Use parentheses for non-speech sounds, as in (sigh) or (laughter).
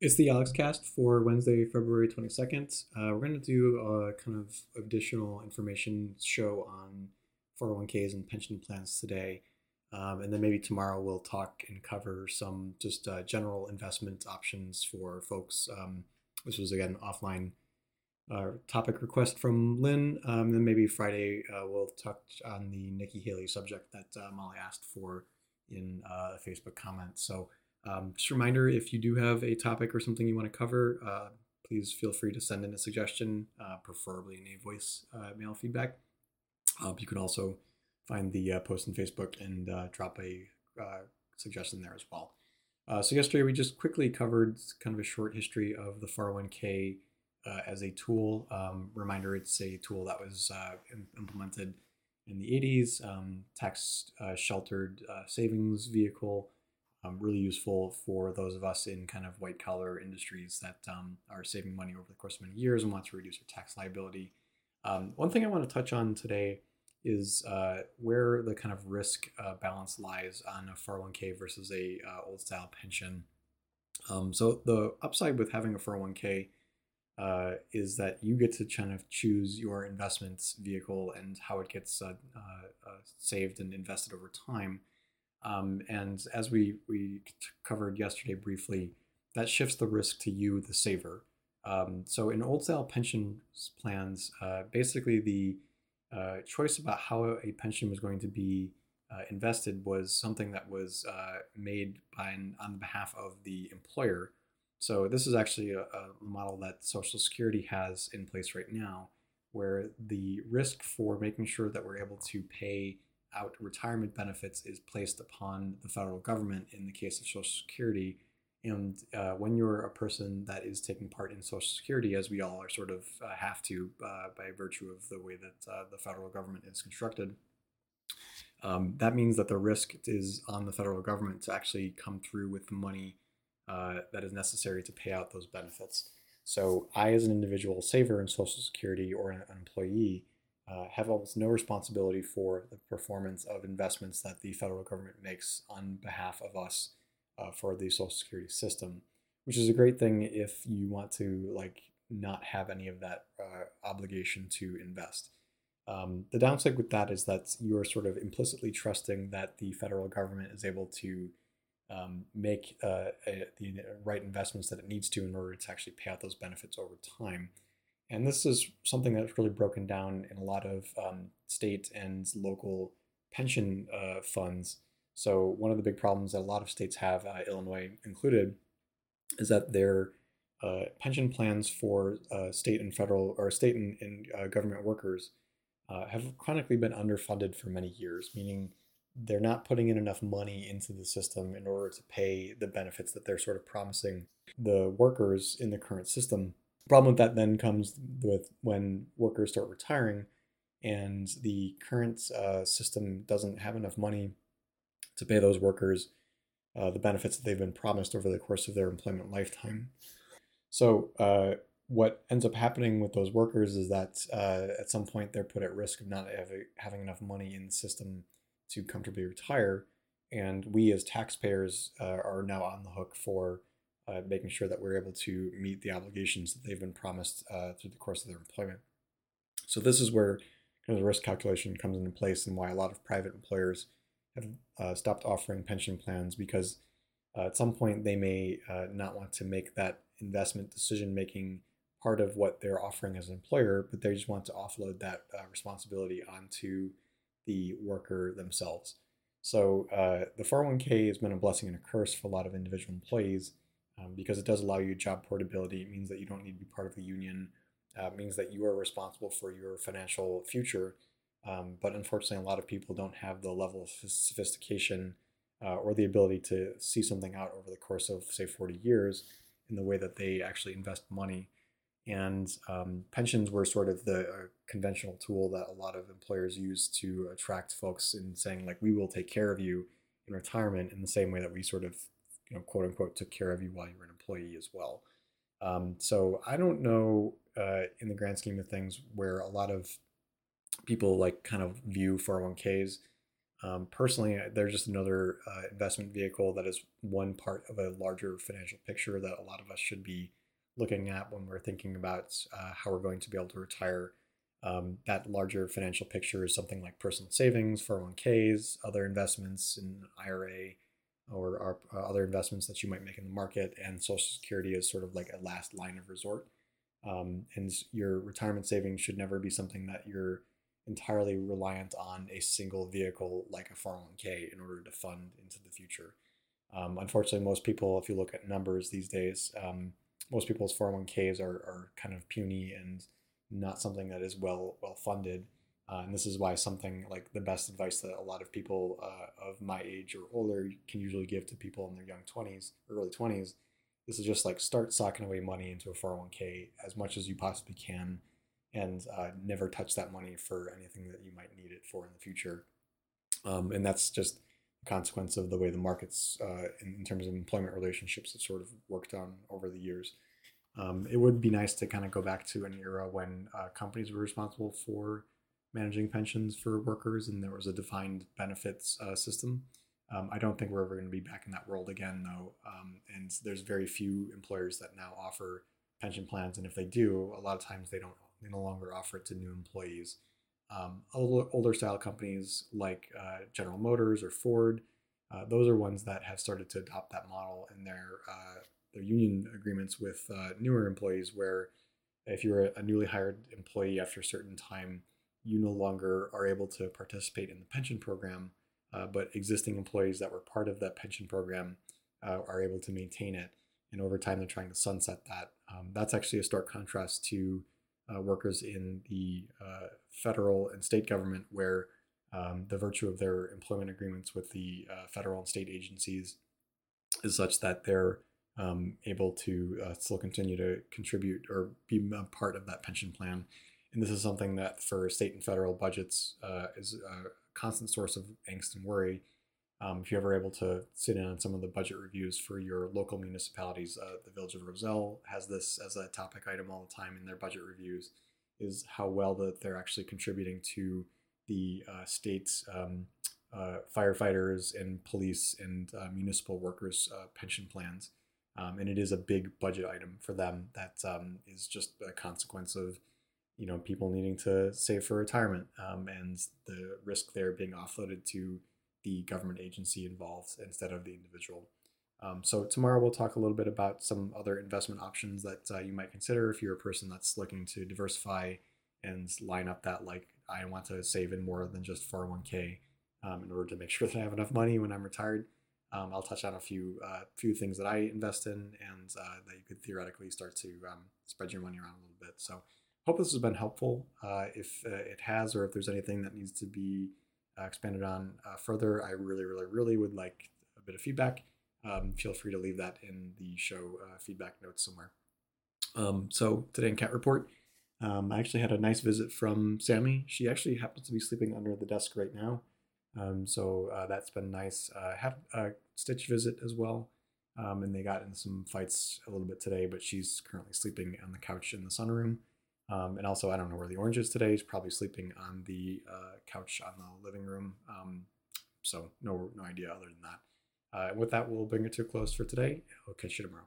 It's the Alex Cast for Wednesday, February 22nd. Uh, we're going to do a kind of additional information show on 401ks and pension plans today. Um, and then maybe tomorrow we'll talk and cover some just uh, general investment options for folks. Um, this was again offline uh, topic request from Lynn. Um, then maybe Friday uh, we'll touch on the Nikki Haley subject that uh, Molly asked for in uh, a Facebook comment. So um, just a reminder if you do have a topic or something you want to cover, uh, please feel free to send in a suggestion, uh, preferably in a voice uh, mail feedback. Uh, you can also find the uh, post on Facebook and uh, drop a suggestion there as well. so, yesterday we just quickly covered kind of a short history of the 401k as a tool. Um, reminder it's a tool that was implemented in the 80s, um, tax sheltered savings vehicle um, really useful for those of us in kind of white collar industries that um, are saving money over the course of many years and want to reduce their tax liability. Um, one thing I want to touch on today is uh, where the kind of risk uh, balance lies on a 401k versus a uh, old style pension. Um, so the upside with having a 401k uh, is that you get to kind of choose your investments vehicle and how it gets uh, uh, saved and invested over time. Um, and as we, we covered yesterday briefly, that shifts the risk to you, the saver. Um, so in old style pension plans, uh, basically the uh, choice about how a pension was going to be uh, invested was something that was uh, made by an, on behalf of the employer. So this is actually a, a model that Social Security has in place right now, where the risk for making sure that we're able to pay out retirement benefits is placed upon the federal government in the case of Social Security. And uh, when you're a person that is taking part in Social Security, as we all are sort of uh, have to uh, by virtue of the way that uh, the federal government is constructed, um, that means that the risk is on the federal government to actually come through with the money uh, that is necessary to pay out those benefits. So, I, as an individual saver in Social Security or an employee, uh, have almost no responsibility for the performance of investments that the federal government makes on behalf of us uh, for the social security system which is a great thing if you want to like not have any of that uh, obligation to invest. Um, the downside with that is that you are sort of implicitly trusting that the federal government is able to um, make uh, a, the right investments that it needs to in order to actually pay out those benefits over time and this is something that's really broken down in a lot of um, state and local pension uh, funds. So, one of the big problems that a lot of states have, uh, Illinois included, is that their uh, pension plans for uh, state and federal or state and, and uh, government workers uh, have chronically been underfunded for many years, meaning they're not putting in enough money into the system in order to pay the benefits that they're sort of promising the workers in the current system problem with that then comes with when workers start retiring and the current uh, system doesn't have enough money to pay those workers uh, the benefits that they've been promised over the course of their employment lifetime. So, uh, what ends up happening with those workers is that uh, at some point they're put at risk of not having enough money in the system to comfortably retire. And we as taxpayers uh, are now on the hook for uh, making sure that we're able to meet the obligations that they've been promised uh, through the course of their employment. So this is where kind of the risk calculation comes into place and why a lot of private employers have uh, stopped offering pension plans because uh, at some point they may uh, not want to make that investment decision making part of what they're offering as an employer, but they just want to offload that uh, responsibility onto the worker themselves. So the 401k has been a blessing and a curse for a lot of individual employees um, because it does allow you job portability. It means that you don't need to be part of the union. Uh, means that you are responsible for your financial future. Um, but unfortunately, a lot of people don't have the level of sophistication uh, or the ability to see something out over the course of, say, 40 years in the way that they actually invest money. And um, pensions were sort of the uh, conventional tool that a lot of employers use to attract folks in saying, like, we will take care of you in retirement in the same way that we sort of you know, quote unquote, took care of you while you were an employee as well. Um, so I don't know uh, in the grand scheme of things where a lot of people like kind of view 401ks. Um, personally, they're just another uh, investment vehicle that is one part of a larger financial picture that a lot of us should be looking at when we're thinking about uh, how we're going to be able to retire. Um, that larger financial picture is something like personal savings, 401ks, other investments in IRA, or, or uh, other investments that you might make in the market, and Social Security is sort of like a last line of resort. Um, and your retirement savings should never be something that you're entirely reliant on a single vehicle like a 401k in order to fund into the future. Um, unfortunately, most people, if you look at numbers these days, um, most people's 401ks are, are kind of puny and not something that is well well funded. Uh, and this is why something like the best advice that a lot of people uh, of my age or older can usually give to people in their young 20s, early 20s, this is just like start socking away money into a 401k as much as you possibly can and uh, never touch that money for anything that you might need it for in the future. Um, and that's just a consequence of the way the markets, uh, in, in, terms of employment relationships, have sort of worked on over the years. Um, it would be nice to kind of go back to an era when uh, companies were responsible for managing pensions for workers and there was a defined benefits uh, system. Um, I don't think we're ever going to be back in that world again, though. Um, and there's very few employers that now offer pension plans, and if they do, a lot of times they don't they no longer offer it to new employees. Um, older, older style companies like uh, General Motors or Ford, uh, those are ones that have started to adopt that model in their uh, their union agreements with uh, newer employees, where if you're a, a newly hired employee after a certain time, you no longer are able to participate in the pension program, uh, but existing employees that were part of that pension program uh, are able to maintain it. And over time, they're trying to sunset that. Um, that's actually a stark contrast to uh, workers in the uh, federal and state government, where um, the virtue of their employment agreements with the uh, federal and state agencies is such that they're um, able to uh, still continue to contribute or be a part of that pension plan. And this is something that for state and federal budgets uh, is a constant source of angst and worry um, if you're ever able to sit in on some of the budget reviews for your local municipalities, uh, the Village of Roselle has this as a topic item all the time in their budget reviews, is how well that they're actually contributing to the uh, state's um, uh, firefighters and police and uh, municipal workers' uh, pension plans. Um, and it is a big budget item for them that um, is just a consequence of you know people needing to save for retirement um, and the risk there being offloaded to the government agency involved instead of the individual. Um, so tomorrow we'll talk a little bit about some other investment options that uh, you might consider if you're a person that's looking to diversify and line up that like I want to save in more than just 401k um, in order to make (laughs) sure that I have enough money when I'm retired. Um, I'll touch on a few uh, few things that I invest in and uh, that you could theoretically start to um, spread your money around a little bit. So hope this has been helpful. Uh, if uh, it has, or if there's anything that needs to be uh, expanded on uh, further, I really, really, really would like a bit of feedback. Um, feel free to leave that in the show uh, feedback notes somewhere. Um, so today in Cat Report, um, I actually had a nice visit from Sammy. She actually happens to be sleeping under the desk right now. Um, so uh, that's been nice. Had a Stitch visit as well. Um, and they got in some fights a little bit today, but she's currently sleeping on the couch in the sunroom. Um, and also, I don't know where the orange is today. He's probably sleeping on the uh, couch on the living room. Um, so no, no idea other than that. Uh, with that, we'll bring it to a close for today. I'll catch you tomorrow.